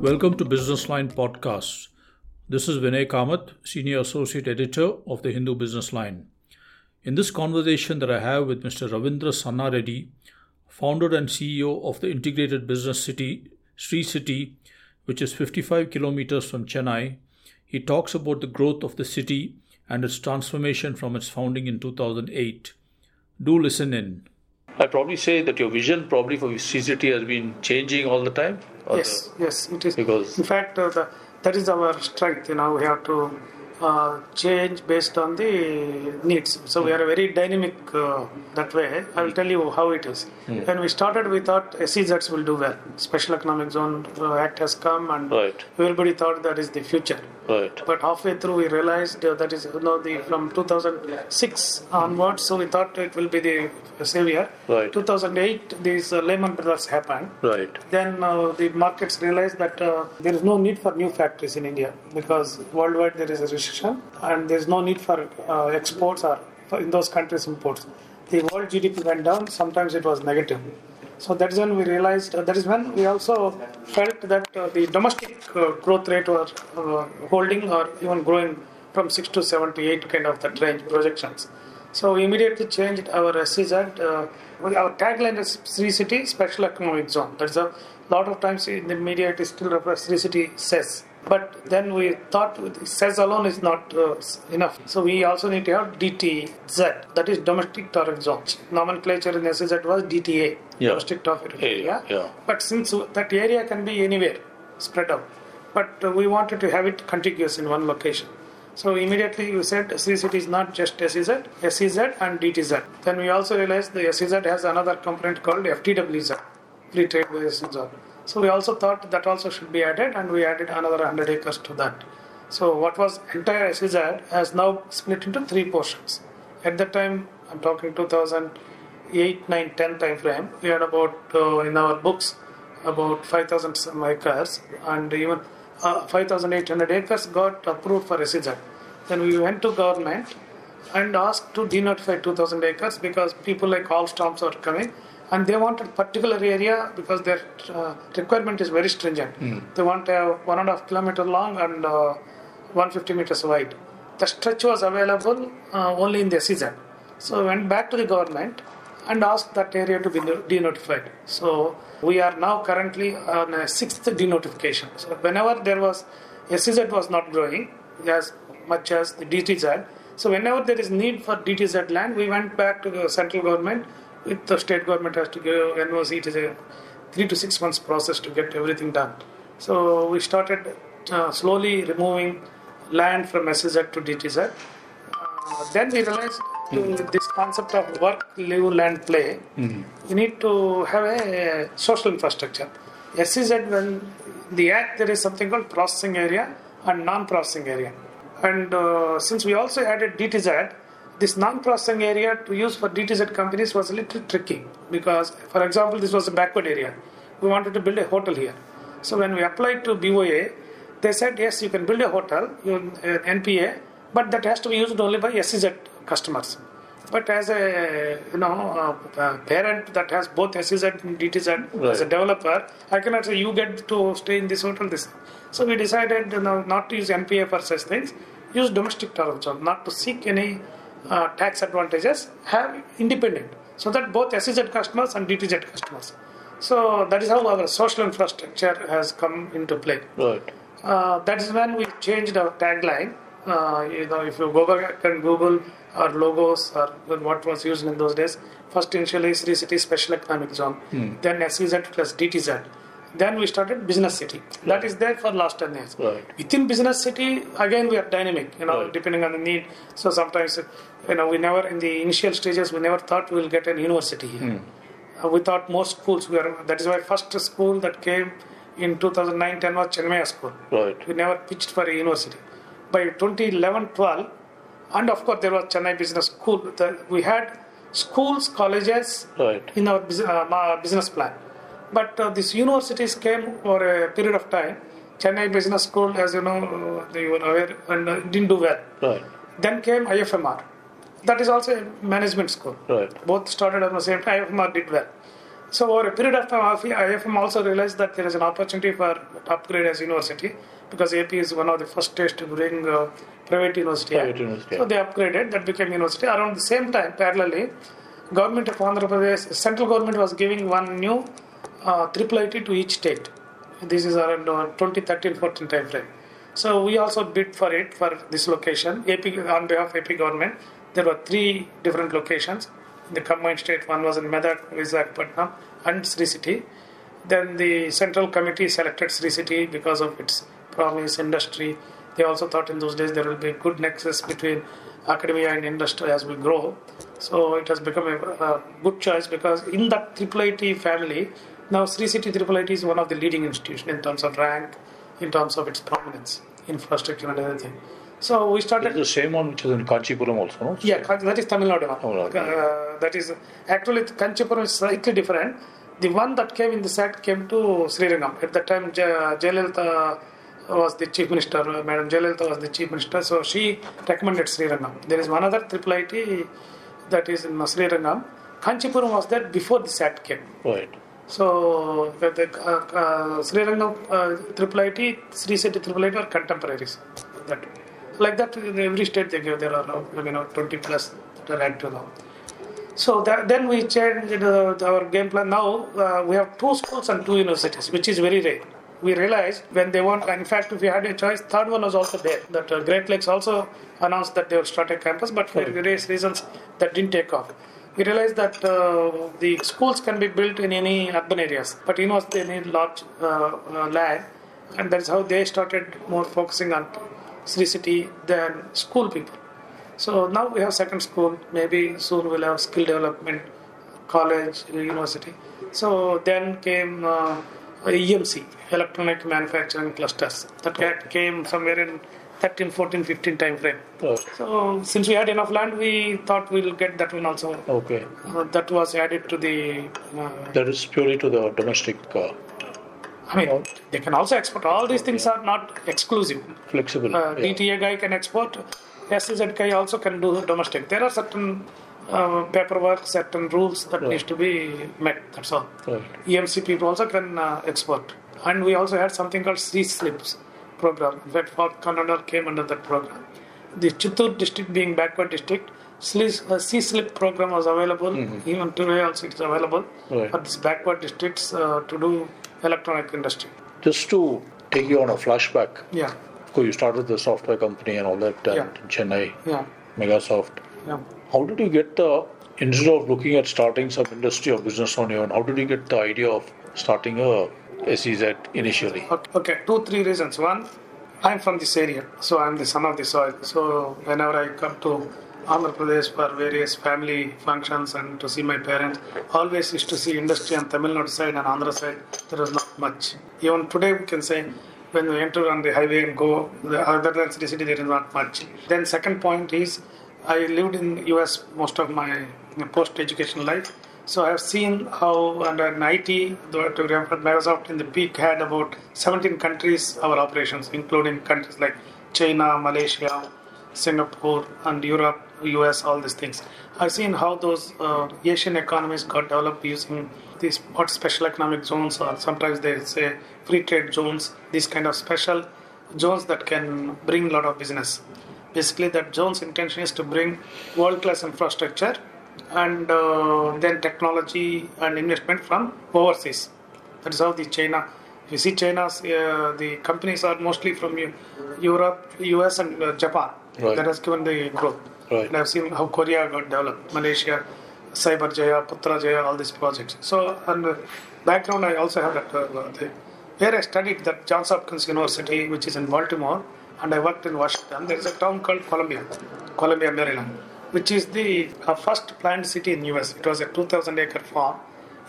Welcome to Business Line Podcast. This is Vinay Kamath, Senior Associate Editor of the Hindu Business Line. In this conversation that I have with Mr. Ravindra Sannareddy, founder and CEO of the integrated business city Sri City, which is 55 kilometers from Chennai, he talks about the growth of the city and its transformation from its founding in 2008. Do listen in. I'd probably say that your vision probably for City has been changing all the time. Yes, the, yes, it is. Because in fact, uh, the, that is our strength. You know, we have to uh, change based on the needs. So we are very dynamic uh, that way. I will tell you how it is. Mm. When we started, we thought SEZs will do well. Special Economic Zone uh, Act has come, and right, everybody thought that is the future. right, But halfway through, we realized uh, that is you know the from 2006 onwards. So we thought it will be the savior. Right. 2008, these uh, Lehman Brothers happened. right, Then uh, the markets realized that uh, there is no need for new factories in India because worldwide there is a recession and there is no need for uh, exports or for in those countries imports. The world GDP went down. Sometimes it was negative. So that is when we realized. Uh, that is when we also felt that uh, the domestic uh, growth rate was uh, holding or even growing from six to seven to eight kind of that range projections. So we immediately changed our SEZ. Uh, our tagline is Sri City Special Economic Zone. That's a lot of times in the media it is still referred Sri City SEZ. But then we thought says alone is not uh, enough. So we also need to have DTZ, that is Domestic Tariff Zone. Nomenclature in SEZ was DTA, Yeah. Domestic Tariff Area, yeah. But since that area can be anywhere, spread out. But uh, we wanted to have it contiguous in one location. So immediately we said City is not just SEZ, SEZ and DTZ. Then we also realized the SEZ has another component called FTWZ, Free Trade Zone. So we also thought that also should be added and we added another 100 acres to that. So what was entire SEZ has now split into three portions. At that time, I'm talking 2008, 9, 10 time frame, we had about uh, in our books about 5,000 some acres and even uh, 5,800 acres got approved for SEZ. Then we went to government and asked to denotify 2,000 acres because people like Alstoms are coming and they wanted particular area because their uh, requirement is very stringent. They want a one and a half kilometer long and uh, 150 meters wide. The stretch was available uh, only in the SEZ. So we went back to the government and asked that area to be denotified. So we are now currently on a sixth denotification. So whenever there was a SEZ was not growing as much as the DTZ. So whenever there is need for DTZ land, we went back to the central government. With the state government has to give NOC. It is a three to six months process to get everything done. So we started uh, slowly removing land from SEZ to DTZ. Uh, then we realized to this concept of work, live, land, play, you need to have a social infrastructure. SEZ, when the act, there is something called processing area and non-processing area. And uh, since we also added DTZ, this non-processing area to use for DTZ companies was a little tricky because, for example, this was a backward area. We wanted to build a hotel here. So when we applied to BOA, they said yes, you can build a hotel, you, uh, NPA, but that has to be used only by SEZ customers. But as a you know uh, parent that has both SEZ and DTZ as a developer, I cannot say you get to stay in this hotel. This, so we decided you know, not to use NPA for such things. Use domestic zone, not to seek any uh, tax advantages. Have independent, so that both SEZ customers and DTZ customers. So that is how our social infrastructure has come into play. right, Uh, that is when we changed our tagline. Uh, you know, if you go back and Google our logos or what was used in those days, first initially Sri City Special Economic Zone, then SEZ plus DTZ. Then we started Business City. That is there for last 10 years. Right. Within Business City, again we are dynamic, you know, Right. depending on the need. So sometimes, you know, we never, in the initial stages, we never thought we will get a university here. Uh, we thought most schools were, that is why first school that came in 2009-10 was Chinmaya School. right, We never pitched for a university. By 2011-12, and of course there was Chennai Business School. The, we had schools, colleges right, in our uh, business plan. But uh, these universities came for a period of time. Chennai Business School, as you know, uh, they were aware and uh, didn't do well. right, Then came IFMR. That is also a management school. right, Both started at the same time. IFMR did well. So over a period of time, IFM also realized that there is an opportunity for upgrade as university because AP is one of the first states to bring uh, private university. Private university So they upgraded. That became university. Around the same time, parallelly, government of Andhra Pradesh, central government was giving one new uh, triple IT to each state. This is around uh, 2013-14 time frame. So we also bid for it for this location. AP on behalf of AP government, there were three different locations. The combined state one was in Medak, Visakhapatnam, and Sri City. Then the central committee selected Sri City because of its promise, industry. They also thought in those days there will be a good nexus between academia and industry as we grow. So it has become a, a good choice because in that triple IT family, now Sri City Triple IT is one of the leading institutions in terms of rank, in terms of its prominence, infrastructure and everything. So we started. It's the same one which is in Kanchipuram also, no? Yeah, that is Tamil Nadu. now. Tamil Nadu. Uh, that is actually Kanchipuram is slightly different. The one that came in the set came to Srirangam. At that time, Jayalalitha was the chief minister. uh, Madam Jayalalitha was the chief minister, so she recommended Srirangam. There is one other triple IT that is in Srirangam. Kanchipuram was there before the SAT came. Right. So the, the uh, uh, Sri Rangam uh, Triple IT, Sri City Triple IT are contemporaries. That like that in every state they give there are uh, you know 20 plus that are active now. So that, then we changed uh, our game plan. Now uh, we have two schools and two universities, which is very rare. We realized when they want, in fact, if we had a choice, third one was also there. That uh, Great Lakes also announced that they will start a campus, but for various reasons that didn't take off. We realized that uh, the schools can be built in any urban areas, but university they need large uh, uh, land, and that's how they started more focusing on Sri City than school people. So now we have second school. Maybe soon we'll have skill development college, university. So then came uh, EMC, electronic manufacturing clusters. That came somewhere in 13, 14, 15 time frame. Right. So since we had enough land, we thought we'll get that one also. Okay. Uh, that was added to the. Uh, That is purely to the domestic uh, I mean, they can also export. All these things are not exclusive. flexible. uh, yeah. DTA guy can export, SZ guy also can do domestic. There are certain uh, paperwork, certain rules that needs to be met. That's all. Right. EMC people also can uh, export, and we also had something called C slips program. In fact, Fort Kannada came under that program. The Chittoor district being backward district, C slip program was available. Even today also it is available Right. for these backward districts uh, to do electronic industry. Just to take you on a flashback, Yeah, because you started the software company and all that uh, Yeah. in Chennai, yeah, Megasoft. yeah. How did you get the, instead of looking at starting some industry or business on your own, how did you get the idea of starting a SEZ initially? Okay, two, three reasons. One, I'm from this area, so I'm the son of the soil. So whenever I come to Andhra Pradesh for various family functions and to see my parents, always used to see industry on Tamil Nadu side and Andhra side. There was not much. Even today, we can say when we enter on the highway and go, the, other than Sri City, there is not much. Then second point is, I lived in US most of my post-education life. So I have seen how under IT, the to remember Microsoft in the peak had about 17 countries our operations, including countries like China, Malaysia, Singapore, and Europe, US, all these things. I've seen how those uh, Asian economies got developed using these what special economic zones, or sometimes they say free trade zones. These kind of special zones that can bring a lot of business. Basically, that zone's intention is to bring world-class infrastructure and uh, then technology and investment from overseas. That is how the China. You see China's, uh, the companies are mostly from Eu- Europe, US, and uh, Japan. Right. That has given the growth. Right. And I've seen how Korea got developed, Malaysia, Cyberjaya, Putra Jaya, all these projects. So, and uh, background, I also have that. Uh, the, where I studied that Johns Hopkins University, which is in Baltimore, and I worked in Washington. There is a town called Columbia, Columbia, Maryland, which is the uh, first planned city in US. It was a 2,000 acre farm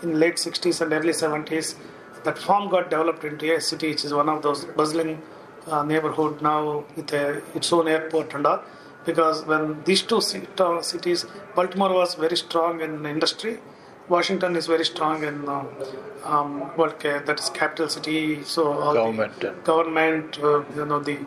in late 60s and early 70s. That farm got developed into a city, which is one of those bustling uh, neighborhood now with a, its own airport and all. Because when these two cities, Baltimore was very strong in industry, Washington is very strong in uh, um, that is capital city. So all Government, the government, uh, you know, the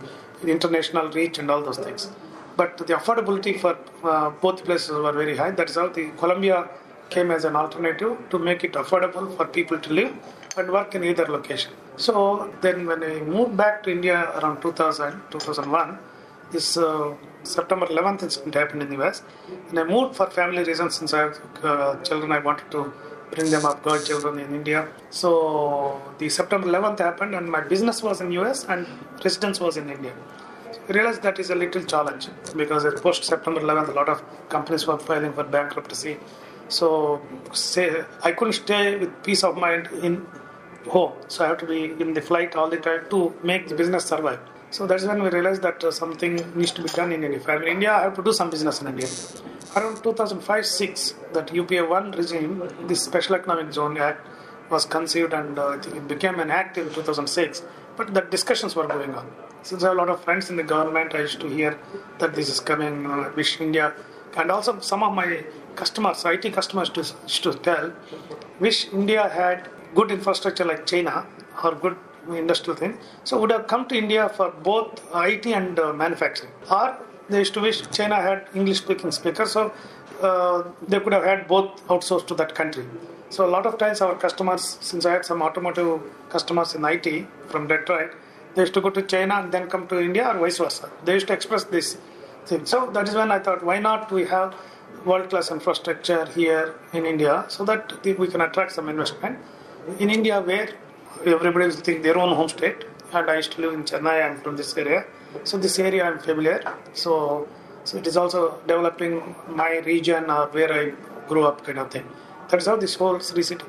international reach and all those things. But the affordability for uh, both places were very high. That is how the Columbia came as an alternative to make it affordable for people to live and work in either location. So then when I moved back to India around 2000, 2001, this uh, September 11th incident happened in the US. And I moved for family reasons since I have uh, children, I wanted to bring them up, girl children in India. So the September 11th happened and my business was in US and residence was in India. Realized that is a little challenge because post September 11th, a lot of companies were filing for bankruptcy. So say I couldn't stay with peace of mind in home. So I have to be in the flight all the time to make the business survive. So that's when we realized that uh, something needs to be done in India. In India, I have to do some business in India. Around 2005-6, that UPA 1 regime, this Special Economic Zone Act, was conceived and uh, it became an act in 2006. But the discussions were going on. Since I have a lot of friends in the government, I used to hear that this is coming, uh, wish India, and also some of my customers, IT customers, to, to tell, wish India had good infrastructure like China or good industrial thing. So would have come to India for both IT and uh, manufacturing. Or they used to wish China had English speaking speakers, so uh, they could have had both outsourced to that country. So a lot of times our customers, since I had some automotive customers in IT from Detroit, they used to go to China and then come to India or vice versa. They used to express this thing. So that is when I thought, why not we have world-class infrastructure here in India so that we can attract some investment in India where everybody is think their own home state. And I used to live in Chennai. I'm from this area, so this area I'm familiar. So, so it is also developing my region or where I grew up, kind of thing. That's how this whole Sri City.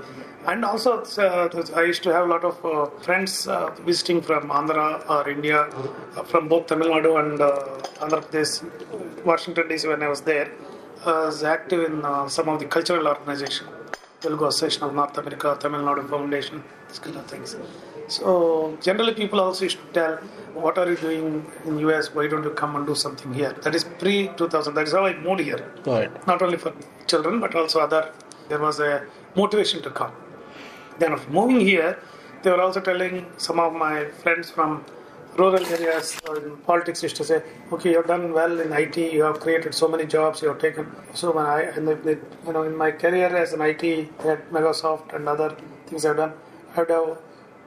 And also, uh, I used to have a lot of uh, friends uh, visiting from Andhra or India, uh, from both Tamil Nadu and uh, Andhra Pradesh, Washington DC when I was there. I was active in uh, some of the cultural organizations. Telugu Association of North America, Tamil Nadu Foundation, these kind of things. So generally, people also used to tell, "What are you doing in US? Why don't you come and do something here?" That is pre 2000. That is how I moved here. Right. Not only for children, but also other. There was a motivation to come. Then of moving here, they were also telling some of my friends from rural areas or in politics used to say, okay, you've done well in IT, you have created so many jobs, you have taken so many. And they, you know, in my career as an IT at Microsoft and other things I've done, I would have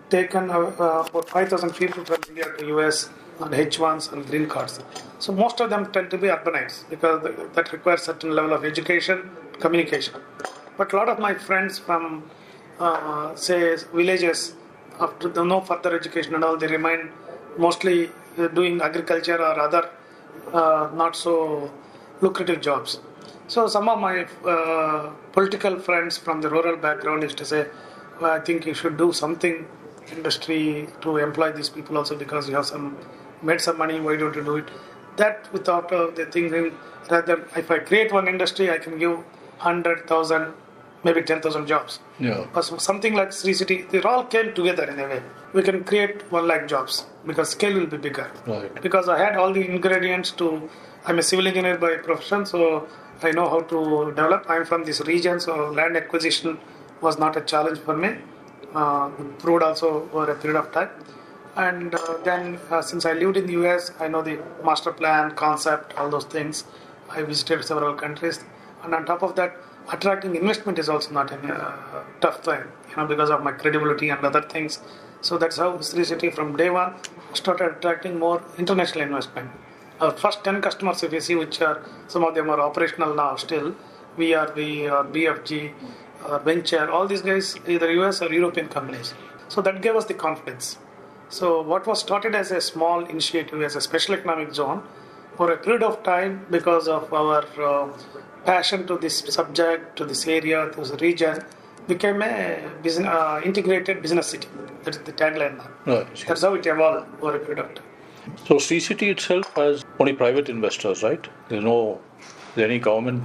taken uh, uh, about 5,000 people from India to US on H1s and green cards. So most of them tend to be urbanized because that requires certain level of education, communication. But a lot of my friends from, uh, say, villages, after the no further education and all, they remain mostly uh, doing agriculture or other uh, not so lucrative jobs. So some of my uh, political friends from the rural background used to say, well, I think you should do something industry to employ these people also because you have some made some money. Why don't you do it? That without uh, the thinking rather if I create one industry, I can give hundred thousand, maybe ten thousand jobs. Yeah. But something like Sri City, they all came together in a way. We can create one lakh jobs because scale will be bigger. Right. Because I had all the ingredients to. I'm a civil engineer by profession, so I know how to develop. I'm from this region, so land acquisition was not a challenge for me. Uh, proved also over a period of time. And uh, then, uh, since I lived in the US, I know the master plan, concept, all those things. I visited several countries, and on top of that, attracting investment is also not a uh, tough thing, you know, because of my credibility and other things. So that's how Sri City from day one started attracting more international investment. Our first 10 customers, if you see, which are some of them are operational now still, VRV or BFG, uh, Venture, all these guys, either US or European companies. So that gave us the confidence. So what was started as a small initiative, as a special economic zone, for a period of time, because of our uh, passion to this subject, to this area, to this region, became a business, uh, integrated business city. That's the tagline now. That's how it evolved over a period of time. So Sri City itself has only private investors, right? There's no there any government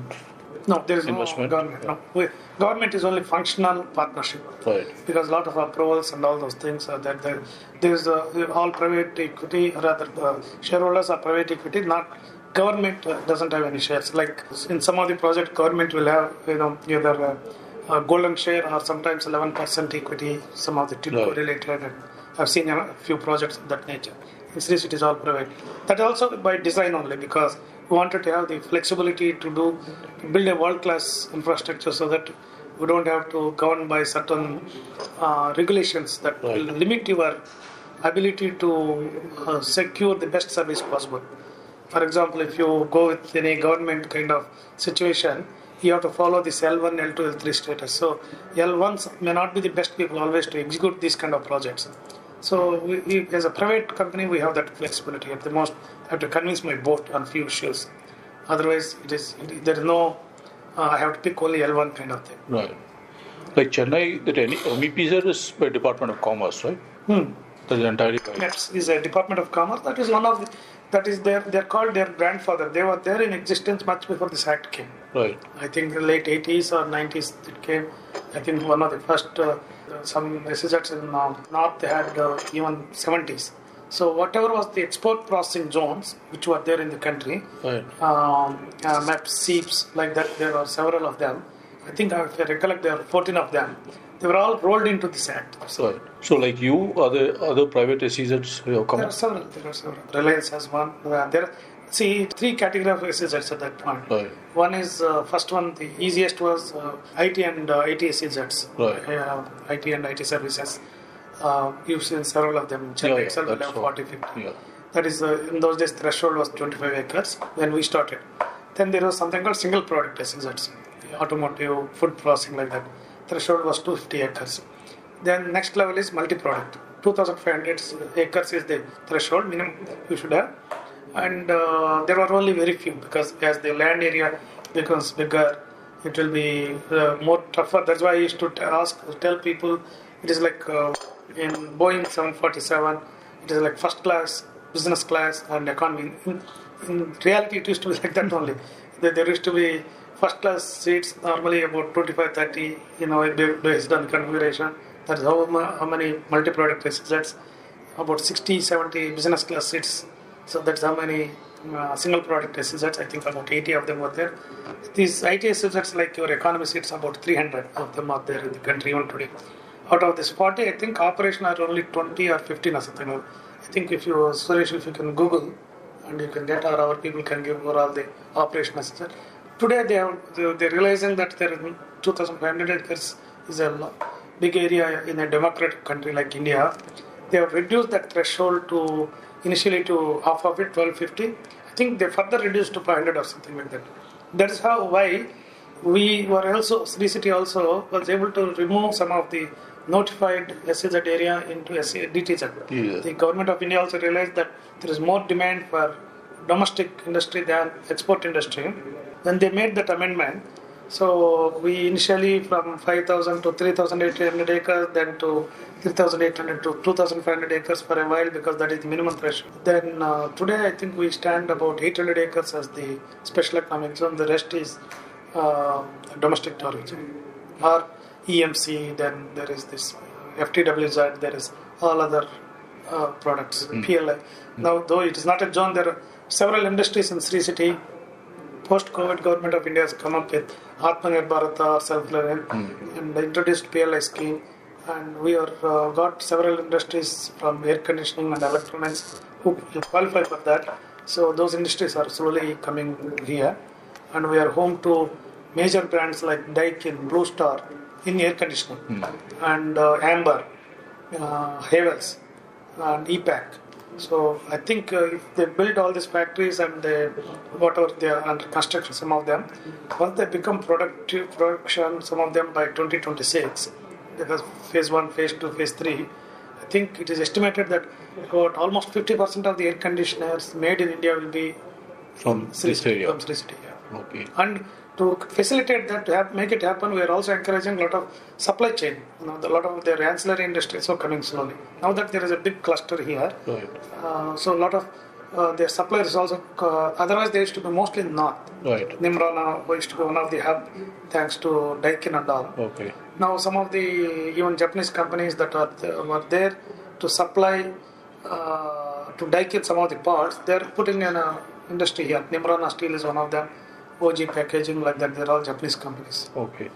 No, there is Investment? no government. No, we, government is only functional partnership. right. because a lot of approvals and all those things are that there, there's uh, all private equity rather uh, shareholders are private equity not government uh, doesn't have any shares like in some of the project government will have you know either uh, a golden share or sometimes 11% equity some of the TIDCO Right. related and I've seen a few projects of that nature in Sri City is all private that also by design only because we wanted to have the flexibility to do build a world class infrastructure so that we don't have to govern by certain uh, regulations that Right. will limit your ability to uh, secure the best service possible. For example, if you go with any government kind of situation, you have to follow this L1, L2, L3 status. So L1s may not be the best people always to execute these kind of projects. So we, we, as a private company, we have that flexibility. At the most, I have to convince my board on few issues. Otherwise, it is it, there is no. Uh, I have to pick only L1 kind of thing. Right. Like Chennai, that any MEPZ is by Department of Commerce, right? Hmm. That is entirely by. That's is a Department of Commerce. That is one of the, that is their they're called their grandfather. They were there in existence much before this act came. Right. I think the late 80s or 90s it came. I think one of the first uh, some SEZs in uh, north they had uh, even 70s. So whatever was the export processing zones which were there in the country, Right. um, uh, maps, SEEPZ, like that, there were several of them. I think if I recollect, there were 14 of them. They were all rolled into this act. So Right. So, like you, other other private SEZs you have come there are several. There are several. Reliance has one. Uh, there, see, three categories of SEZs at that point. Right. One is uh, first one. The easiest was uh, IT and uh, IT SEZs. Right. Uh, IT and IT services. Uh, you've seen several of them. Chennai Yeah, yeah, itself will have so. 40, 50. Yeah. That is, uh, in those days, threshold was 25 acres when we started. Then there was something called single product SEZs, automotive, food processing, like that. Threshold was 250 acres. Then next level is multi-product. 2,500 acres is the threshold minimum you should have. And uh, there are only very few because as the land area becomes bigger, it will be uh, more tougher. That's why I used to ask, tell people, it is like uh, in Boeing 747, it is like first class, business class, and economy. In, in reality, it used to be like that only. There, there used to be first class seats normally about 25 30, you know, based on configuration. That's how, how many multi product SEZs, about 60 70 business class seats. So that's how many uh, single product SEZs. I think about 80 of them were there. These IT SEZs, like your economy seats, about 300 of them are there in the country even today. Out of this 40, I think operation are only 20 or 15 or something. I think if you, Suresh, if you can Google and you can get or our people can give over all the operation SEZ. Today they have they- realizing that there is 2,500 acres is a lo- big area in a democratic country like India. They have reduced that threshold to initially to half of it, 1250. I think they further reduced to 500 or something like that. That is how why we were also Sri City also was able to remove some of the notified SEZ area into DTZ. Yeah. The government of India also realized that there is more demand for domestic industry than export industry. When they made that amendment, so we initially from 5,000 to 3,800 acres, then to 3,800 to 2,500 acres for a while because that is the minimum threshold. Then uh, today I think we stand about 800 acres as the special economic zone. The rest is uh, domestic tourism or EMC. Then there is this FTWZ. There is all other uh, products PLI. Now, though it is not a zone, there are several industries in Sri City post-COVID government of India has come up with Atmanirbhar Bharata or self-reliant and introduced PLI scheme and we are uh, got several industries from air conditioning and electronics who qualify for that. So those industries are slowly coming here and we are home to major brands like Daikin, Blue Star in air conditioning and uh, Amber, uh, Havells and EPACK. So I think uh, if they build all these factories and they whatever they are under construction, some of them, once they become productive production, some of them by 2026, because phase one, phase two, phase three, I think it is estimated that about almost 50% of the air conditioners made in India will be From Sri City, from Sri City. Yeah. Okay. And to facilitate that, to have, make it happen, we are also encouraging a lot of supply chain. You know, a lot of their ancillary industries are coming slowly. Now that there is a big cluster here, Right. uh, so a lot of uh, their suppliers also. Uh, otherwise, they used to be mostly in north. Right. Neemrana used to be one of the hub, thanks to Daikin and all. Okay. Now, some of the even Japanese companies that are there, were there to supply uh, to Daikin some of the parts, they are putting in a industry here. Nimrana Steel is one of them. Oji Packaging, like that, they're all Japanese companies. Okay.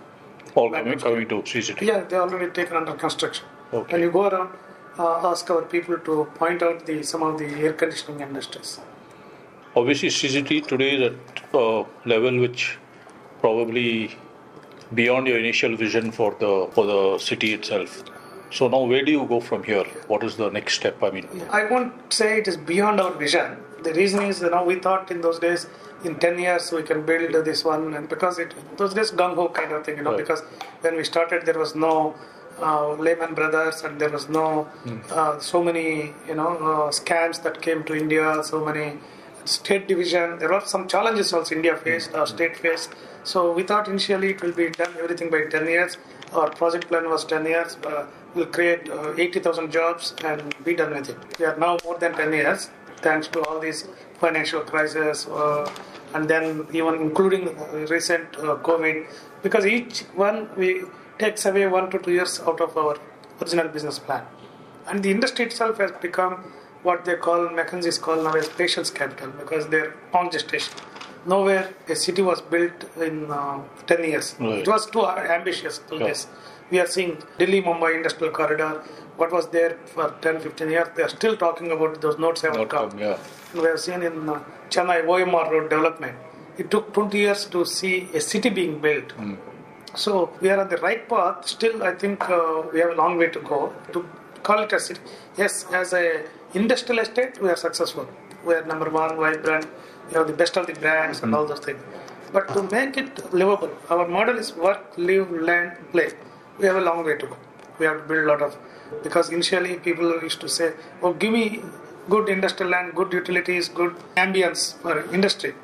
All coming, coming to City. Yeah, they are already taken under construction. Okay. When you go around, uh, ask our people to point out the some of the air conditioning industries. obviously CCT today is at a level which probably beyond your initial vision for the for the city itself. So now, where do you go from here? What is the next step? I mean, I won't say it is beyond our vision. The reason is, you know, we thought in those days, in 10 years, we can build this one, and because it was days gung ho kind of thing, you know, Right. because when we started, there was no uh, Lehman Brothers, and there was no uh, so many, you know, uh, scams that came to India, so many state division. There were some challenges also India faced, or state faced. So we thought initially it will be done everything by 10 years. Our project plan was 10 years. Uh, we'll create uh, 80,000 jobs and be done with it. We are now more than 10 years, thanks to all these financial crisis, uh, and then even including uh, recent uh, COVID, because each one we takes away one to two years out of our original business plan. And the industry itself has become what they call, McKinsey's call now as patience capital because they're long gestation. Nowhere a city was built in uh, 10 years. Right. It was too ambitious to Yeah. this. We are seeing Delhi Mumbai Industrial Corridor. What was there for 10 15 years? They are still talking about those notes haven't come. come, yeah. We have seen in uh, Chennai OMR road development. It took 20 years to see a city being built. So we are on the right path. Still, I think uh, we have a long way to go to call it a city. Yes, as a industrial estate, we are successful. We are number one, vibrant. We have the best of the brands and all those things. But to make it livable, our model is work, live, learn, play. We have a long way to go. We have to build a lot of because initially people used to say, "Oh, give me good industrial land, good utilities, good ambience for industry,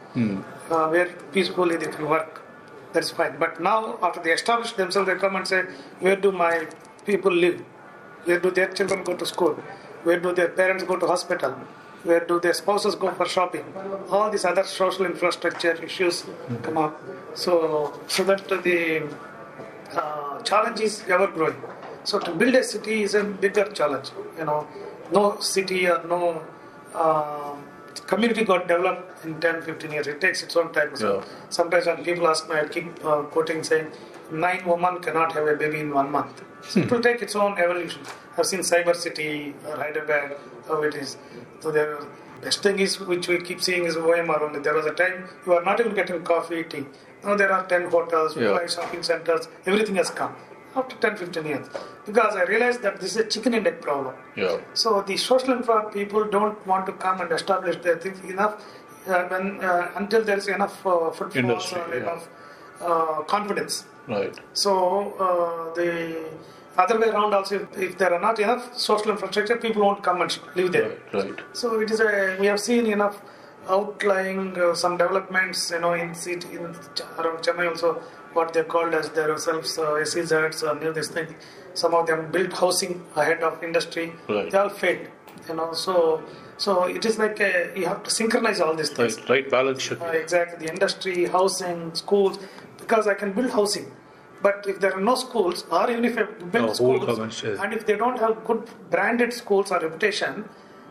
uh, where peacefully they can work." That's fine. But now, after they establish themselves, they come and say, Where do my people live? Where do their children go to school? Where do their parents go to hospital? Where do their spouses go for shopping? All these other social infrastructure issues come up. So, so that the uh, challenge is ever growing. So to build a city is a bigger challenge. You know, no city or no uh, community got developed in 10, 15 years. It takes its own time. So Yeah. sometimes when people ask me, I keep uh, quoting saying, nine women cannot have a baby in one month. So it will take its own evolution. I've seen Cyber City or Hyderabad, how it is. So the best thing is which we keep seeing is OMR only. There was a time you are not even getting coffee, tea. Now there are 10 hotels, Yeah. five shopping centers, everything has come after 10, 15 years. Because I realized that this is a chicken and egg problem. Yeah. So the social infra people don't want to come and establish their things enough uh, when uh, until there is enough uh, footfalls or yeah. enough uh, confidence. Right. So uh, the other way around also, if, if there are not enough social infrastructure, people won't come and live there. Right. Right. So it is a we have seen enough outlying uh, some developments, you know, in city in around Chennai also what they called as themselves uh, SEZs or new this thing. Some of them built housing ahead of industry. Right. They all failed, you know. So so it is like a, you have to synchronize all these things. Right. Right. Balance should Uh, be. exactly, the industry, housing, schools, because I can build housing. But if there are no schools, or even if I build whole schools, and if they don't have good branded schools or reputation,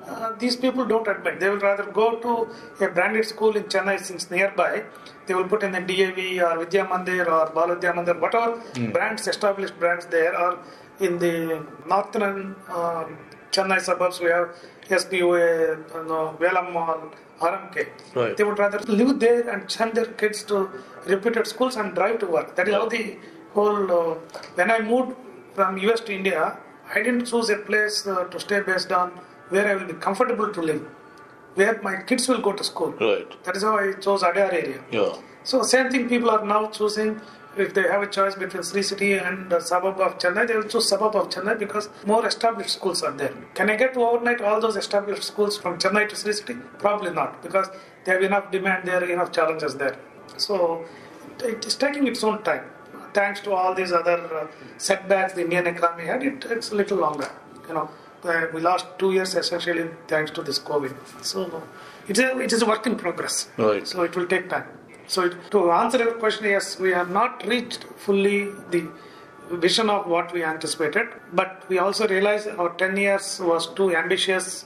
uh, these people don't admit. They will rather go to a branded school in Chennai since nearby. They will put in the DAV or Vidya Mandir or Bal Vidya Mandir, whatever brands, established brands there, or in the northern um, Chennai suburbs, we have SBOA, you know, Velammal, RMK. Right. They would rather live there and send their kids to reputed schools and drive to work. That is how the whole. Uh, when I moved from US to India, I didn't choose a place uh, to stay based on where I will be comfortable to live, where my kids will go to school. Right. That is how I chose Adyar area. Yeah. So same thing people are now choosing. If they have a choice between Sri City and the suburb of Chennai, they will choose suburb of Chennai because more established schools are there. Can I get to overnight all those established schools from Chennai to Sri City? Probably not because they have enough demand there, enough challenges there. So it is taking its own time. Thanks to all these other uh, setbacks the Indian economy had, it takes a little longer. You know, we lost two years essentially thanks to this COVID. So it's a it is a work in progress. Right. So it will take time. So it, to answer your question, yes, we have not reached fully the vision of what we anticipated, but we also realized our 10 years was too ambitious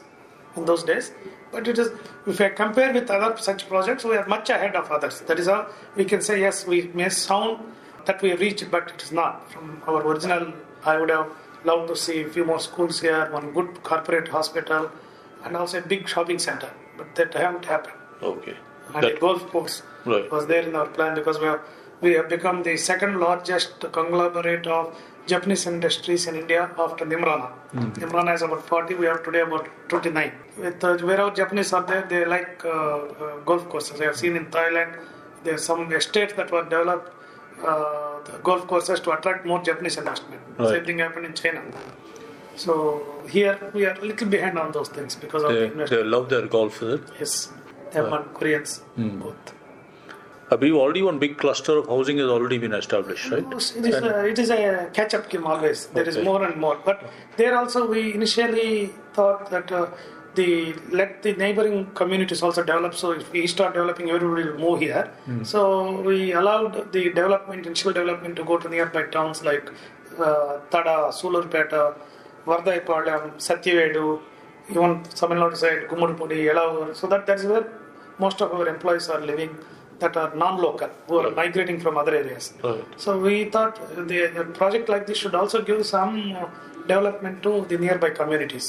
in those days. But it is, if I compare with other such projects, we are much ahead of others. That is how we can say, yes, we may sound that we have reached, but it is not. From our original, I would have loved to see a few more schools here, one good corporate hospital, and also a big shopping center. But that haven't happened. Okay. And a golf course Right. was there in our plan because we have, we have become the second largest conglomerate of Japanese industries in India after Neemrana. Neemrana is about 40, we have today about 29. With, uh, wherever Japanese are there, they like uh, uh, golf courses. I have seen in Thailand, there are some estates that were developed, uh, golf courses to attract more Japanese investment. Right. Same thing happened in China. So here we are a little behind on those things because of the They, investment. they love their golf, is it? Yes, them and Koreans both. I believe already one big cluster of housing has already been established, right? It is, a, it is a catch-up game always. There is Okay. more and more. But there also we initially thought that uh, the let the neighboring communities also develop. So if we start developing, everybody will move here. So we allowed the development, initial development, to go to nearby towns like uh, Tada, Sulurpeta, Varadaiahpalem, Satyavedu, even Tamil Nadu side, Gummidipoondi, Yelavar. So that that's where most of our employees are living that are non-local, who are Right. migrating from other areas. Right. So we thought the, a project like this should also give some development to the nearby communities.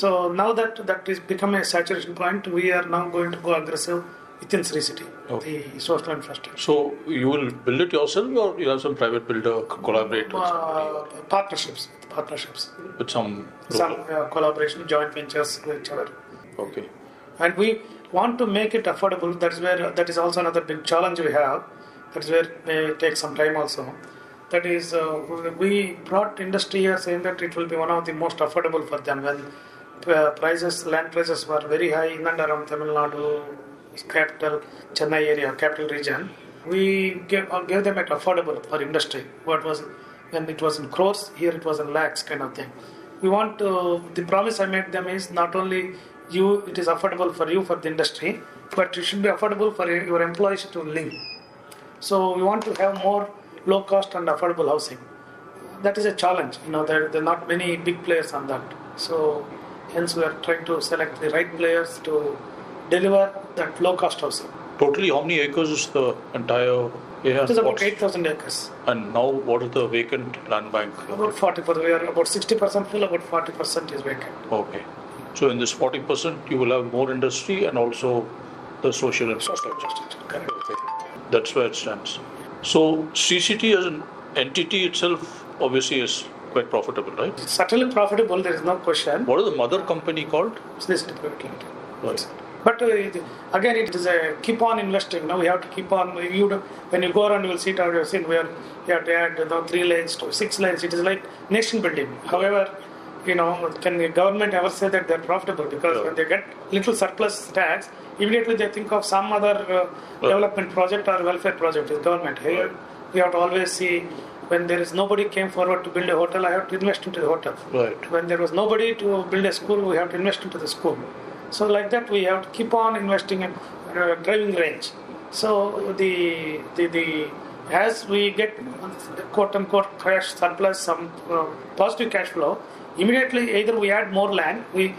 So now that that is become a saturation point, we are now going to go aggressive within Sri City, Okay. the social infrastructure. So you will build it yourself or you have some private builder co- collaborate with, Uh, partnerships, partnerships, with some some uh, collaboration, joint ventures with each other. Okay. and we want to make it affordable that is where that is also another big challenge we have that is where it may take some time also that is uh, we brought industry here saying that it will be one of the most affordable for them when prices land prices were very high in and around tamil nadu capital chennai area capital region we gave, uh, gave them it affordable for industry what was when it was in crores here it was in lakhs kind of thing we want to, the promise I made them is not only you, it is affordable for you for the industry, but it should be affordable for your employees to live. So we want to have more low cost and affordable housing. That is a challenge. You know, there, there are not many big players on that. So hence we are trying to select the right players to deliver that low cost housing. Totally, how many acres is the entire area? It is about 8,000 acres. And now, what is the vacant land bank? About 40%. We are about 60% full, about 40% is vacant. Okay. So in this 40%, you will have more industry and also the social infrastructure. Correct. Okay. That's where it stands. So CCT as an entity itself obviously is quite profitable, right? Certainly profitable, there is no question. What is the mother company called? This is private limited. Right. But uh, again, it is a keep on investing. Now we have to keep on. You when you go around, you will see it. You have seen where you have to add you know, three lanes to six lanes. It is like nation building. However, you know, can the government ever say that they're profitable? Because Yeah. when they get little surplus tax, immediately they think of some other uh, Yeah. development project or welfare project. Is government here? Right. We have to always see when there is nobody came forward to build a hotel. I have to invest into the hotel Right. when there was nobody to build a school, we have to invest into the school. So like that, we have to keep on investing in uh, driving range. So the the, the as we get quote unquote cash surplus, some uh, positive cash flow, immediately either we add more land. We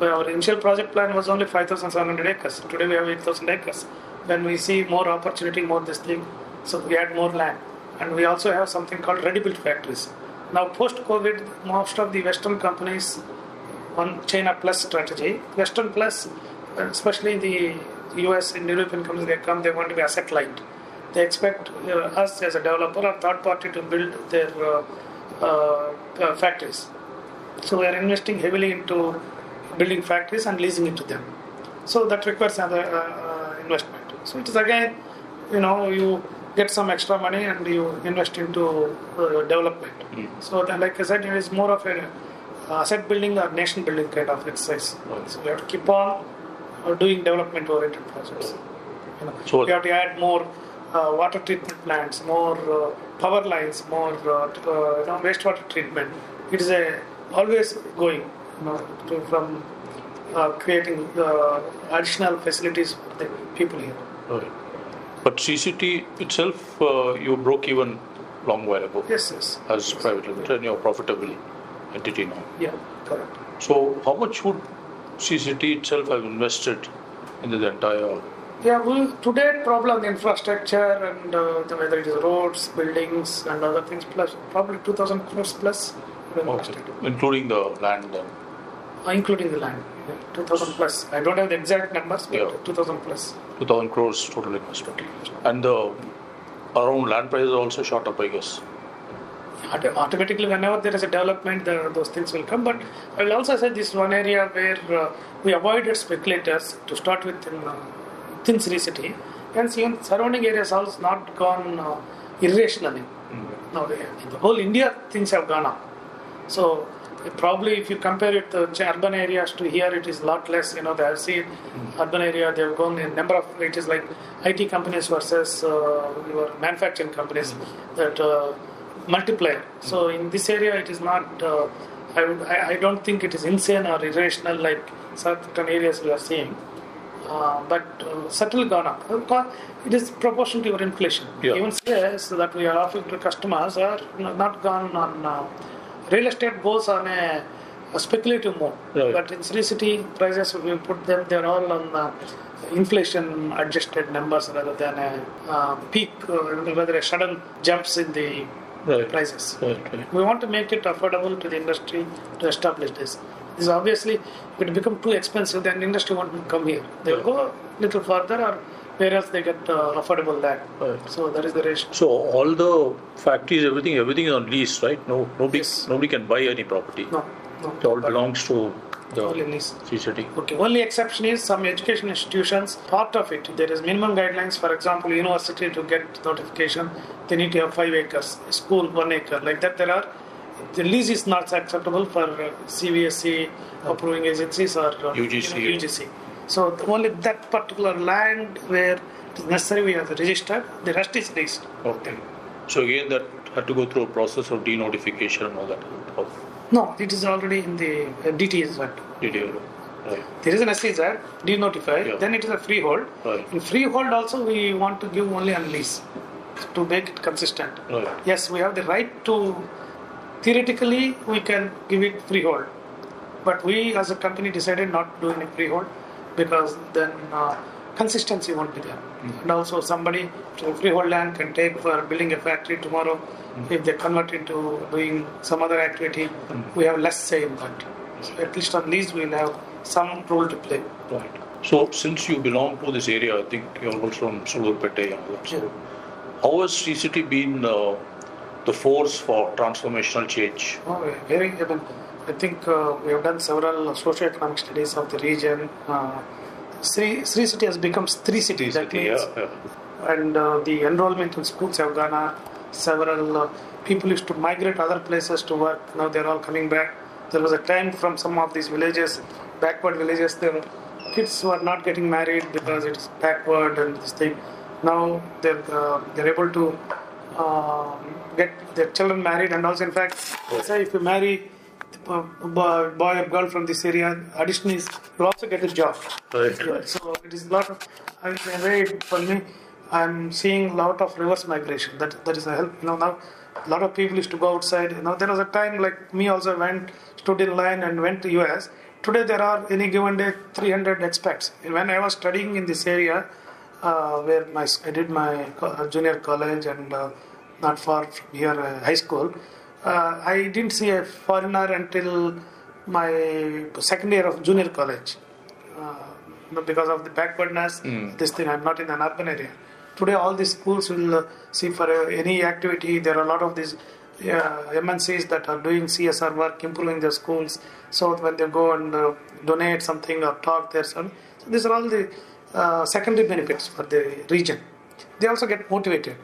our initial project plan was only 5,700 acres. Today we have 8,000 acres. When we see more opportunity, more this thing, so we add more land. And we also have something called ready-built factories. Now, post-COVID, most of the Western companies on China Plus strategy. Western Plus, especially the US and European companies, they come, they want to be asset light. They expect uh, us as a developer or third party to build their uh, uh, uh, factories. So we are investing heavily into building factories and leasing it to them. So that requires another uh, uh, investment. So it is again, you know, you get some extra money and you invest into uh, development. So then, like I said, it is more of a asset building or nation building kind of exercise. Right. So we have to keep on uh, doing development oriented projects. You know, have to add more uh, water treatment plants, more uh, power lines, more uh, uh, you know, wastewater treatment. It is a always going you know, to, from uh, creating uh, additional facilities for the people here. Right. But CCT itself, uh, you broke even long while ago Yes, yes, as private limited and you're profitable entity now. yeah, correct. So how much would CCT itself have invested in the entire? Yeah, we today problem the infrastructure and uh, the, whether it is roads, buildings, and other things plus probably 2,000 crores plus. Okay. Including the land and uh, including the land. Yeah, 2000 plus. I don't have the exact numbers, but Yeah. 2000 plus. 2000 crores total investment. And the around land prices also shot up, I guess. Automatically, whenever there is a development, the, those things will come. But I will also say this one area where uh, we avoided speculators to start with in uh, within Sri City, and even surrounding areas also not gone uh, irrationally. No, they- in the whole India, things have gone up. So probably if you compare it to urban areas to here, it is a lot less. You know, the see urban area they have gone in number of it is like IT companies versus uh, your manufacturing companies that uh, multiplier. So in this area, it is not. Uh, I, would, I I don't think it is insane or irrational like certain areas we are seeing. Uh, but uh, certainly gone up. It is proportional to your inflation. Yeah. Even shares that we are offering to customers are not gone on. Real estate goes on a, a speculative mode. Right. But in Sri City, prices we put them, they're all on uh, inflation adjusted numbers rather than a uh, peak, uh, rather a sudden jumps in the Right. prices. Right. We want to make it affordable to the industry to establish this. This is obviously, if it become too expensive, then industry won't come here. They will go a little further or where else they get uh, affordable land. Right. So that is the ratio. So all the factories, everything, everything is on lease, right? No, nobody, Yes. nobody can buy any property. No, no. It all belongs to Only the lease. Sri Okay. Only exception is some education institutions. Part of it, there is minimum guidelines. For example, university to get notification, they need to have five acres. School one acre. Like that, there are. The lease is not acceptable for uh, CBSE approving agencies or uh, UGC. you know, UGC. So only that particular land where it is necessary we have to register. The rest is leased. Okay. So again, that had to go through a process of denotification and all that. No, it is already in the uh, DTS Act. did? Right. There is an SEZ denotify, Yeah. then it is a freehold. Right. In freehold also we want to give only on lease to make it consistent. Right. Yes, we have the right to, theoretically we can give it freehold. But we as a company decided not to do any freehold because then uh, consistency won't be there. And also somebody to freehold land can take for building a factory tomorrow. If they convert into doing some other activity, we have less say in that. So at least on lease we'll have some role to play. Right. So since you belong to this area, I think you're also from Sulurpete and. So Yeah. how has Sri City been uh, the force for transformational change? Oh, very. I, mean, I think uh, we have done several socio-economic studies of the region. Uh, Sri, Sri City has become three cities. That City, means, yeah, yeah. and uh, the enrollment in schools have gone up. Several uh, people used to migrate other places to work. Now they're all coming back. There was a time from some of these villages, backward villages, there kids were not getting married because it's backward and this thing. Now they're uh, they're able to uh, get their children married, and also in fact, say if you marry boy, boy or girl from this area, addition is you also get a job. Right. So it is a lot of. I mean, way, for me, I'm seeing a lot of reverse migration. That that is a help. You know, now a lot of people used to go outside. You know, there was a time like me also went, stood in line and went to US. Today there are any given day 300 expats. When I was studying in this area, uh, where my I did my junior college and uh, not far from here, uh, high school. Uh, I didn't see a foreigner until my second year of junior college uh, because of the backwardness. This thing, I'm not in an urban area. Today, all these schools will uh, see for uh, any activity. There are a lot of these uh, MNCs that are doing CSR work, improving their schools. So when they go and uh, donate something or talk there, so these are all the uh, secondary benefits for the region. They also get motivated.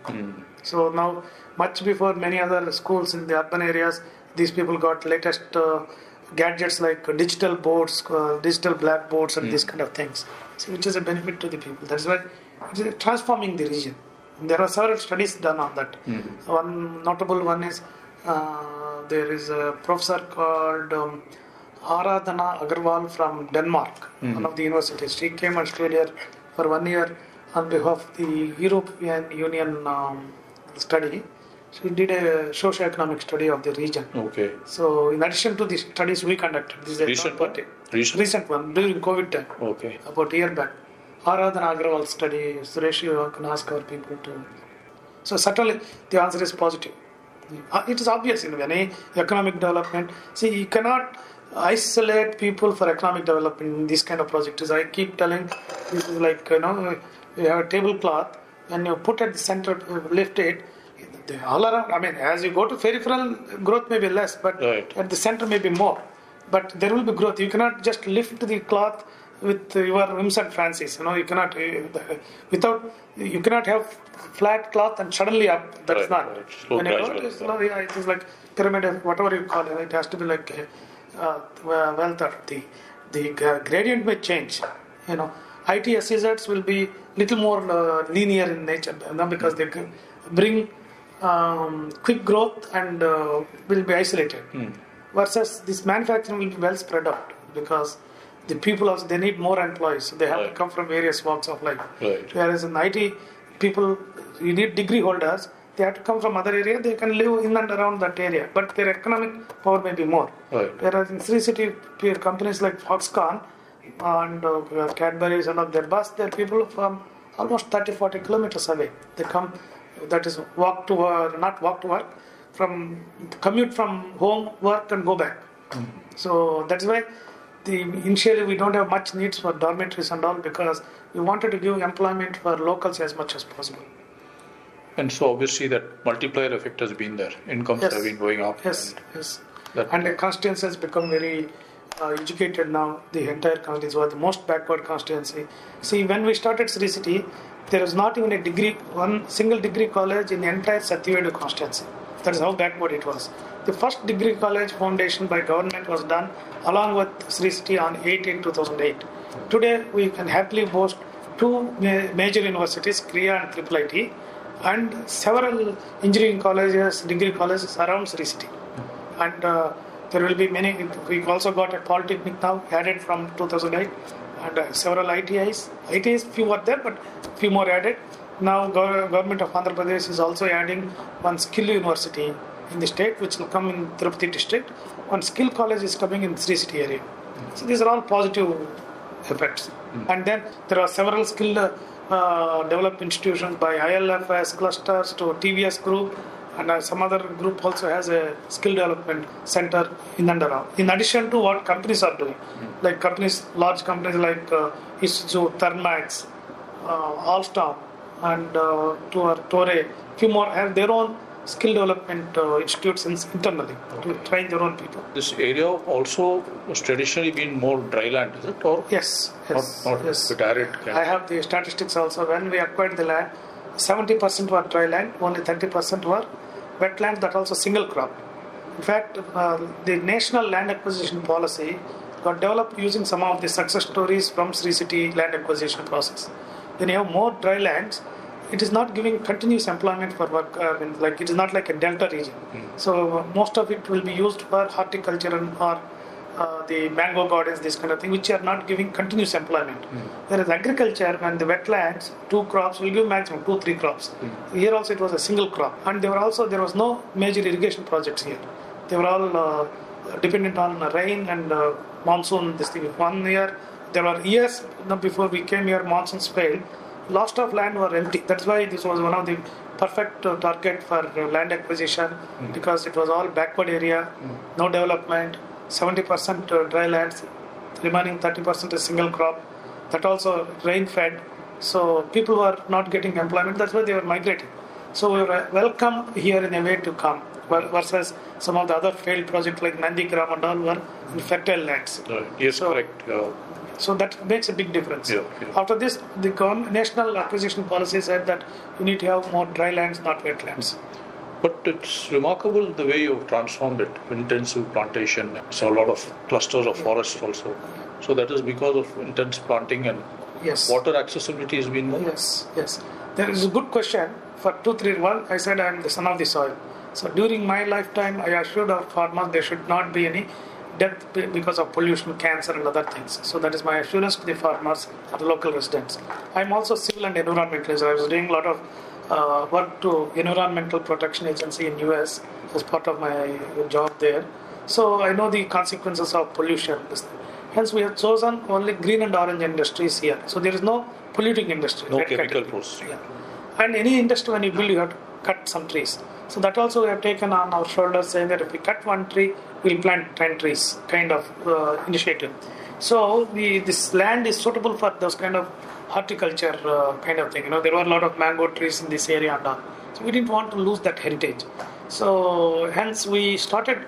So now, much before many other schools in the urban areas, these people got latest uh, gadgets like digital boards, uh, digital blackboards, and these kind of things, so which is a benefit to the people. That's why it is transforming the region. There are several studies done on that. One notable one is uh, there is a professor called um, Aradhna Aggarwal from Denmark, one of the universities. She came and stayed here for one year on behalf of the European Union um, study. She did a socio-economic study of the region. Okay. So, in addition to the studies we conducted, this is a Recent third one? Recent? recent one during COVID time, Okay. about a year back. Aradhna Aggarwal study, Suresh, you can ask our people to. So, certainly the answer is positive. Uh, It is obvious in any economic development. See, you cannot isolate people for economic development in this kind of projects. I keep telling this is like you know you have a tablecloth and you put at the center, lift it. They All around, I mean, as you go to peripheral, growth may be less, but Right. at the center may be more. But there will be growth. You cannot just lift the cloth with your whims and fancies. You know, you cannot uh, without you cannot have flat cloth and suddenly up. That is Right, not. right. Slow When you go, gradual. it's slow, yeah, it is like pyramid, whatever you call it. It has to be like uh, uh, well thought. The the gradient may change. You know, IT SEZs will be little more uh, linear in nature you know, because they can bring um, quick growth and uh, will be isolated. Versus this manufacturing will be well spread out because the people also they need more employees. So they have to come from various walks of life. Right. Whereas in IT, people you need degree holders. They have to come from other area. They can live in and around that area, but their economic power may be more. Right. Whereas in Sri City, companies like Foxconn and uh, Cadbury's and all, their bus, their people from almost 30, 40 kilometers away. They come, that is walk to work, not walk to work, from commute from home, work and go back. So that's why the initially we don't have much needs for dormitories and all because we wanted to give employment for locals as much as possible. And so obviously that multiplier effect has been there. Incomes Yes. have been going up. Yes, and yes. And the constituency has become very uh, educated now. The entire constituency was the most backward constituency. See, when we started Sri City, there was not even a degree, one single degree college in the entire Satyavedu constituency. That's how backward it was. The first degree college foundation by government was done along with Sri City on 8 in 2008. Today, we can happily boast two major universities, Krea and Triple IT, and several engineering colleges, degree colleges around Sri City. And uh, there will be many. We've also got a polytechnic now added from 2008, and uh, several ITIs. ITIs few were there, but few more added. Now gov- government of Andhra Pradesh is also adding one skill university in the state, which will come in Tirupati district. One skill college is coming in Sri City area. So these are all positive effects. And then there are several skill uh, developed institutions by ILFS clusters to TVS group, and uh, some other group also has a skill development center in and around. In addition to what companies are doing, like companies, large companies like uh, Isuzu, Thermax, uh, Alstom, and uh, Tor- Toray, few more have their own skill development uh, institutes in- internally to train their own people. This area also was traditionally been more dry land, is it? Or Yes, yes, not, not yes. arid kind I have the statistics also. When we acquired the land, 70% were dry land, only 30% were wetlands, that also single crop. In fact, uh, the national land acquisition policy got developed using some of the success stories from Sri City land acquisition process. When you have more dry lands, it is not giving continuous employment for work. I mean, like it is not like a delta region. So uh, most of it will be used for horticulture and or uh, the mango gardens, this kind of thing, which are not giving continuous employment. Whereas agriculture and the wetlands, two crops will give maximum two three crops. Here also it was a single crop, and there were also there was no major irrigation projects here. They were all uh, dependent on rain and uh, monsoon. This thing. One year there were years before we came here, monsoons failed. Lost of land were empty. That's why this was one of the perfect uh, target for uh, land acquisition because it was all backward area, no development. 70% uh, dry lands, remaining 30% is single crop. That also rain fed. So people were not getting employment. That's why they were migrating. So we were welcome here in a way to come versus some of the other failed projects like Nandigram and all were in fertile lands. Right. Yes, So- correct. Uh, So that makes a big difference. Yeah, yeah. After this, the national acquisition policy said that you need to have more dry lands, not wetlands. But it's remarkable the way you've transformed it. Intensive plantation. So a lot of clusters of forests also. So that is because of intense planting and Yes. water accessibility has been there. Yes, yes. There is a good question for two, three, one, I said I am the son of the soil. So during my lifetime, I assured our farmers there should not be any death because of pollution, cancer, and other things. So that is my assurance to the farmers and the local residents. I am also civil and environmentalist. I was doing a lot of uh, work to Environmental Protection Agency in US as part of my job there. So I know the consequences of pollution. Hence, we have chosen only green and orange industries here. So there is no polluting industry. No chemical. Yeah. And any industry when you build, you have to cut some trees. So that also we have taken on our shoulders, saying that if we cut one tree, we'll plant 10 trees kind of uh, initiative. So the, this land is suitable for those kind of horticulture uh, kind of thing. You know, there were a lot of mango trees in this area and all. So we didn't want to lose that heritage. So hence we started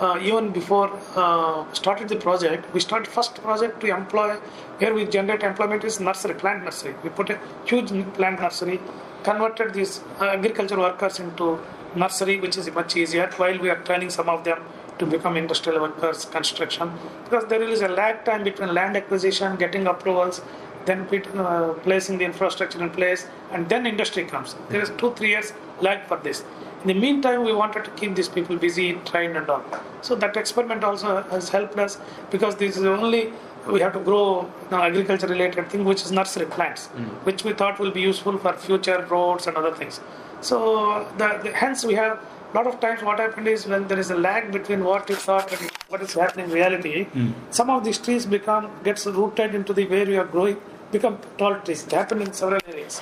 uh, even before uh, started the project. We started first project to employ here we generate employment is nursery plant nursery. We put a huge plant nursery, converted these uh, agriculture workers into nursery, which is much easier. While we are training some of them to become industrial workers, construction, because there is a lag time between land acquisition, getting approvals, then uh, placing the infrastructure in place, and then industry comes. There is two, three years lag for this. In the meantime, we wanted to keep these people busy, trained, and all. So that experiment also has helped us because this is only we have to grow you agriculture related thing, which is nursery plants, mm. which we thought will be useful for future roads and other things. So the, the, hence we have a lot of times what happened is when there is a lag between what you thought and what is happening in reality, mm. some of these trees become gets rooted into the where you are growing, become tall trees. It happened in several areas.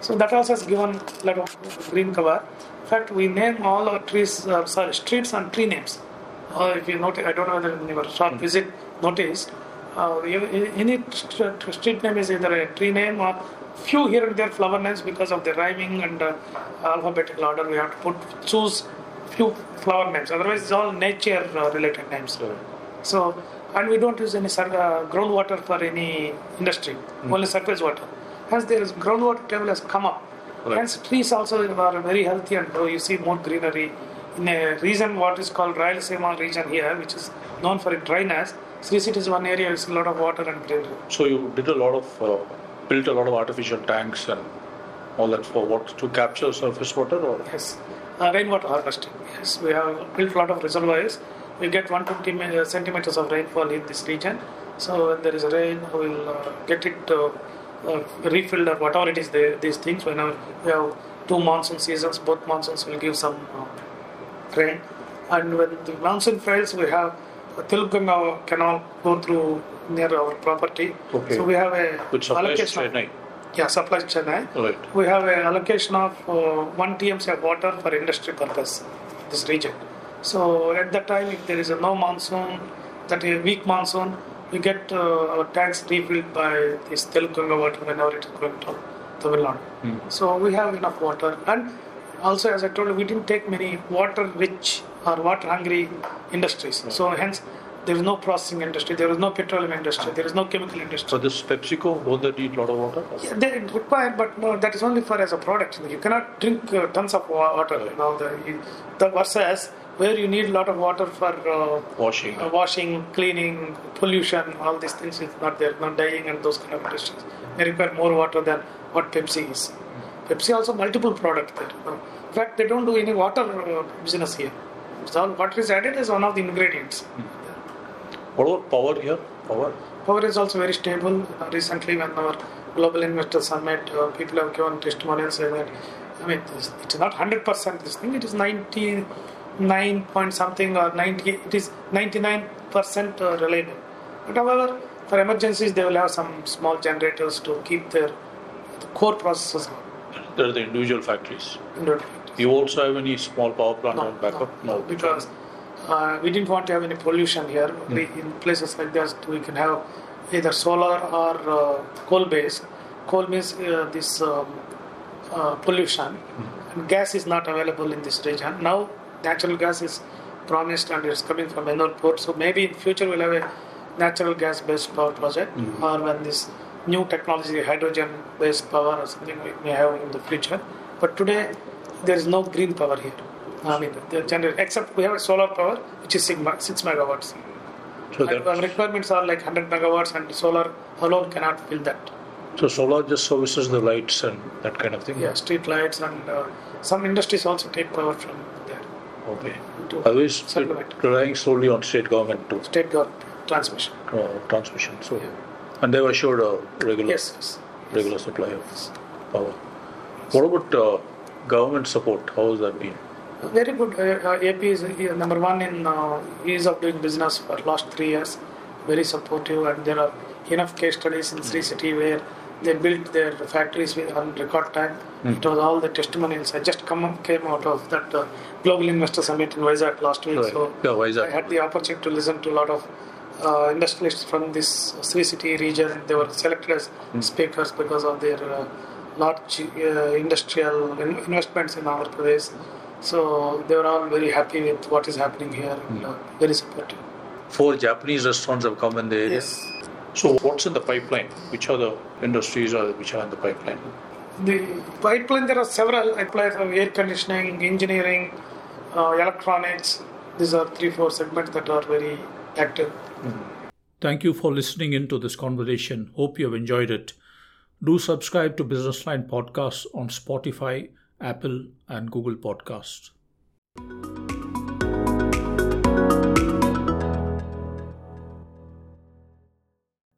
So that also has given a lot of green cover. In fact, we name all our trees, uh, sorry, streets and tree names. Uh, if you notice, I don't know whether in your short mm. visit noticed, uh, any street name is either a tree name or few here and there flower names because of the rhyming and uh, alphabetical order. We have to put choose few flower names. Otherwise, it's all nature uh, related names. So, and we don't use any uh, groundwater for any industry, mm. only surface water. Hence, there is groundwater table has come up. Right. Hence, trees also are very healthy and you see more greenery in a region what is called Rayalaseema region here, which is known for its dryness. Sri City is one area with a lot of water and greenery. So you did a lot of, uh, built a lot of artificial tanks and all that for what to capture surface water or? Yes, uh, rainwater harvesting. Yes, we have built a lot of reservoirs. We get 120 uh, centimeters of rainfall in this region. So when there is rain, we will uh, get it uh, uh, refilled or whatever it is. The, these things whenever we have two monsoon seasons, both monsoons will give some rain. And when the monsoon fails, we have Telugu Ganga canal go through near our property. Okay. So we have a Which allocation. Chennai. Yeah, supplies Chennai. Right. We have an allocation of uh, one TMC of water for industry purpose. This region. So at that time, if there is a no monsoon, that a weak monsoon, we get uh, our tanks refilled by this Telugu Ganga water whenever it is going to Tamil Nadu. Mm. So we have enough water and also as I told you, we didn't take many water-rich or water-hungry industries. Right. So hence, there is no processing industry, there is no petroleum industry, there is no chemical industry. So this PepsiCo, don't they need a lot of water? Yeah, they require, but no, that is only for as a product. You cannot drink uh, tons of water. You know, the, the versus where you need a lot of water for uh, washing, uh, washing, cleaning, pollution, all these things is not there. Not dyeing and those kind of industries. They require more water than what Pepsi is. Pepsi also multiple product there. In fact, they don't do any water uh, business here. So water is added as one of the ingredients. What about power here? Power. Power is also very stable. Uh, recently, when our global investor summit, uh, people have given testimonials saying that I mean, it's, it's not hundred percent this thing. It is ninety nine point something or ninety. It is ninety nine percent uh, reliable. But however, for emergencies, they will have some small generators to keep their the core processes going. There are the individual factories. Individual factories. You also have any small power plant no, on backup? No, no because uh, we didn't want to have any pollution here. Mm. We, in places like this, we can have either solar or uh, coal based. Coal means uh, this um, uh, pollution. Mm. Gas is not available in this region. Now, natural gas is promised and it's coming from Ennore port. So maybe in future we'll have a natural gas based power project mm. or when this new technology, hydrogen based power or something we may have in the future. But today, there is no green power here. I mean, the generate, except we have a solar power, which is six, six megawatts. So and our requirements are like 100 megawatts, and solar alone cannot fill that. So solar just services the lights and that kind of thing. Yeah, street lights and uh, some industries also take power from Okay. Otherwise, relying solely on state government too. State government transmission. Uh, transmission. So. Yeah. And they've assured a regular, yes, yes. regular supply of power. What about uh, government support? How has that been? Very good. Uh, uh AP is uh, number one in uh, ease of doing business for last three years. Very supportive, and there are enough case studies in Sri City where They built their factories with on record time. It was all the testimonials. I just come came out of that uh, Global Investor Summit in Vizag last week. Right. So Yeah, Vizag. I had the opportunity to listen to a lot of uh, industrialists from this Sri City region. They were selected as speakers because of their uh, large uh, industrial in- investments in Andhra Pradesh. So they were all very happy with what is happening here and uh, very supportive. Four Japanese restaurants have come in the area. Yes. So, what's in the pipeline? Which are the industries are which are in the pipeline? The pipeline, there are several pipeline of air conditioning, engineering, uh, electronics. These are three, four segments that are very active. Thank you for listening into this conversation. Hope you have enjoyed it. Do subscribe to Business Line Podcasts on Spotify, Apple, and Google Podcasts.